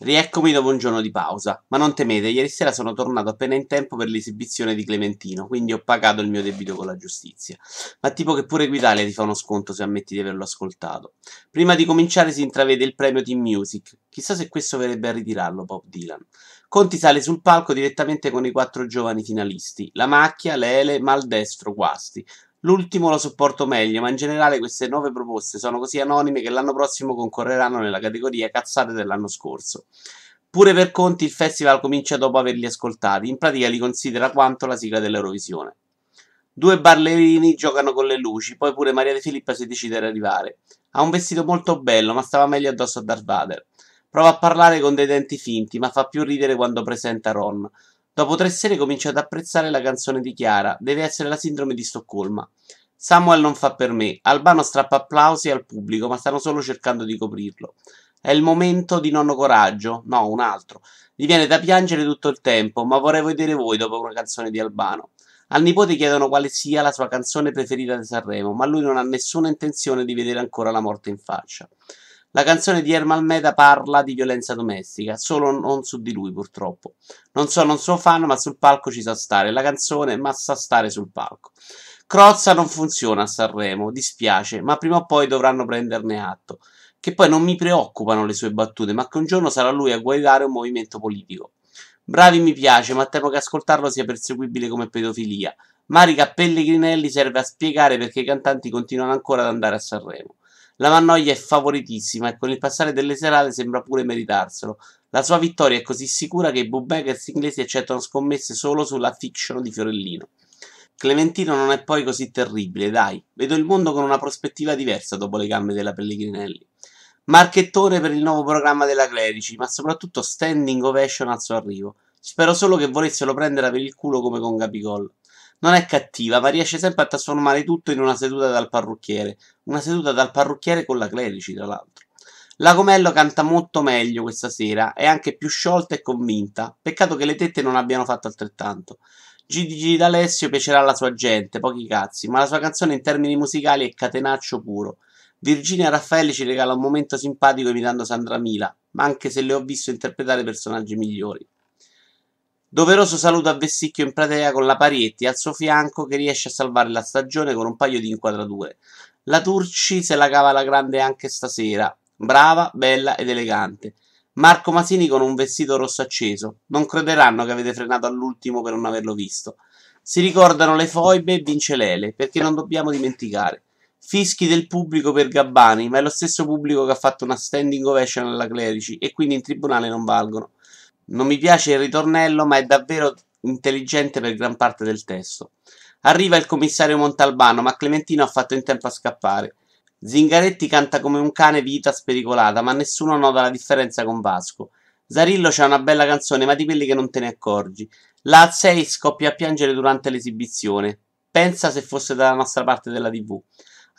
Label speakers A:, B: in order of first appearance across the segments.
A: Rieccomi dopo un giorno di pausa, ma non temete, ieri sera sono tornato appena in tempo per l'esibizione di Clementino, quindi ho pagato il mio debito con la giustizia. Ma tipo che pure Equitalia ti fa uno sconto se ammetti di averlo ascoltato. Prima di cominciare si intravede il premio Team Music, chissà se questo verrebbe a ritirarlo Bob Dylan. Conti sale sul palco direttamente con i quattro giovani finalisti, la macchia, Lele, Maldestro, Guasti, L'ultimo lo sopporto meglio, ma in generale queste nuove proposte sono così anonime che l'anno prossimo concorreranno nella categoria cazzate dell'anno scorso. Pure per Conti il festival comincia dopo averli ascoltati, in pratica li considera quanto la sigla dell'Eurovisione. Due ballerini giocano con le luci, poi pure Maria De Filippa si decide ad arrivare. Ha un vestito molto bello, ma stava meglio addosso a Darth Vader. Prova a parlare con dei denti finti, ma fa più ridere quando presenta Ron. Dopo tre sere comincia ad apprezzare la canzone di Chiara, deve essere la sindrome di Stoccolma. Samuel non fa per me, Albano strappa applausi al pubblico, ma stanno solo cercando di coprirlo. È il momento di nonno coraggio, no, un altro. Gli viene da piangere tutto il tempo, ma vorrei vedere voi dopo una canzone di Albano. Al nipote chiedono quale sia la sua canzone preferita di Sanremo, ma lui non ha nessuna intenzione di vedere ancora la morte in faccia. La canzone di Ermal Meda parla di violenza domestica, solo non su di lui purtroppo. Non sono un suo fan, ma sul palco ci sa stare. La canzone, ma sa stare sul palco. Crozza non funziona a Sanremo, dispiace, ma prima o poi dovranno prenderne atto. Che poi non mi preoccupano le sue battute, ma che un giorno sarà lui a guidare un movimento politico. Bravi mi piace, ma temo che ascoltarlo sia perseguibile come pedofilia. Marica Pellegrinelli serve a spiegare perché i cantanti continuano ancora ad andare a Sanremo. La Mannoia è favoritissima e con il passare delle serate sembra pure meritarselo. La sua vittoria è così sicura che i bookmakers inglesi accettano scommesse solo sulla fiction di Fiorellino. Clementino non è poi così terribile, dai. Vedo il mondo con una prospettiva diversa dopo le gambe della Pellegrinelli. Marchettone per il nuovo programma della Clerici, ma soprattutto standing ovation al suo arrivo. Spero solo che volessero prendere per il culo come con Gabigol. Non è cattiva, ma riesce sempre a trasformare tutto in una seduta dal parrucchiere. Una seduta dal parrucchiere con la Clerici, tra l'altro. La Comello canta molto meglio questa sera, è anche più sciolta e convinta. Peccato che le tette non abbiano fatto altrettanto. Gigi D'Alessio piacerà alla sua gente, pochi cazzi, ma la sua canzone in termini musicali è catenaccio puro. Virginia Raffaelli ci regala un momento simpatico imitando Sandra Mila, ma anche se le ho visto interpretare personaggi migliori. Doveroso saluto a Vessicchio in platea con la Parietti al suo fianco che riesce a salvare la stagione con un paio di inquadrature. La Turci se la cava la grande anche stasera, brava, bella ed elegante. Marco Masini con un vestito rosso acceso. Non crederanno che avete frenato all'ultimo per non averlo visto. Si ricordano le foibe e vince Lele, perché non dobbiamo dimenticare. Fischi del pubblico per Gabbani, ma è lo stesso pubblico che ha fatto una standing ovation alla Clerici e quindi in tribunale non valgono. Non mi piace il ritornello, ma è davvero intelligente per gran parte del testo. Arriva il commissario Montalbano, ma Clementino ha fatto in tempo a scappare. Zingaretti canta come un cane vita spericolata, ma nessuno nota la differenza con Vasco. Zarillo c'ha una bella canzone, ma di quelli che non te ne accorgi. La A6 scoppia a piangere durante l'esibizione. Pensa se fosse dalla nostra parte della TV.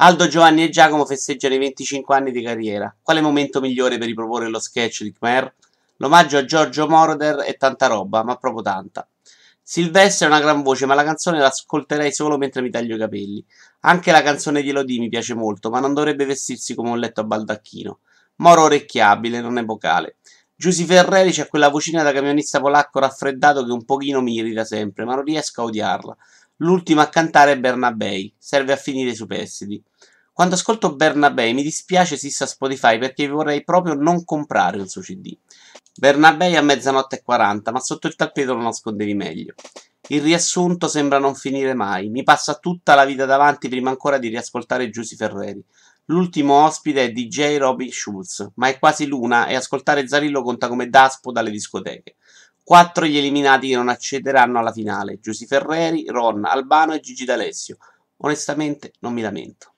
A: Aldo, Giovanni e Giacomo festeggiano i 25 anni di carriera. Quale momento migliore per riproporre lo sketch di Khmer? L'omaggio a Giorgio Moroder è tanta roba, ma proprio tanta. Silvestre è una gran voce, ma la canzone l'ascolterei solo mentre mi taglio i capelli. Anche la canzone di Elodie mi piace molto, ma non dovrebbe vestirsi come un letto a baldacchino. Moro orecchiabile, non epocale. Giusy Ferreri c'è quella vocina da camionista polacco raffreddato che un pochino mi irrita sempre, ma non riesco a odiarla. L'ultimo a cantare è Bernabei, serve a finire i superstiti. Quando ascolto Bernabei mi dispiace Sissa Spotify perché vorrei proprio non comprare un suo CD. Bernabei a mezzanotte e 40, ma sotto il tappeto lo nascondevi meglio. Il riassunto sembra non finire mai. Mi passa tutta la vita davanti prima ancora di riascoltare Giusy Ferreri. L'ultimo ospite è DJ Robin Schulz, ma è quasi l'una e ascoltare Zarillo conta come daspo dalle discoteche. Quattro gli eliminati che non accederanno alla finale: Giusy Ferreri, Ron, Albano e Gigi D'Alessio. Onestamente non mi lamento.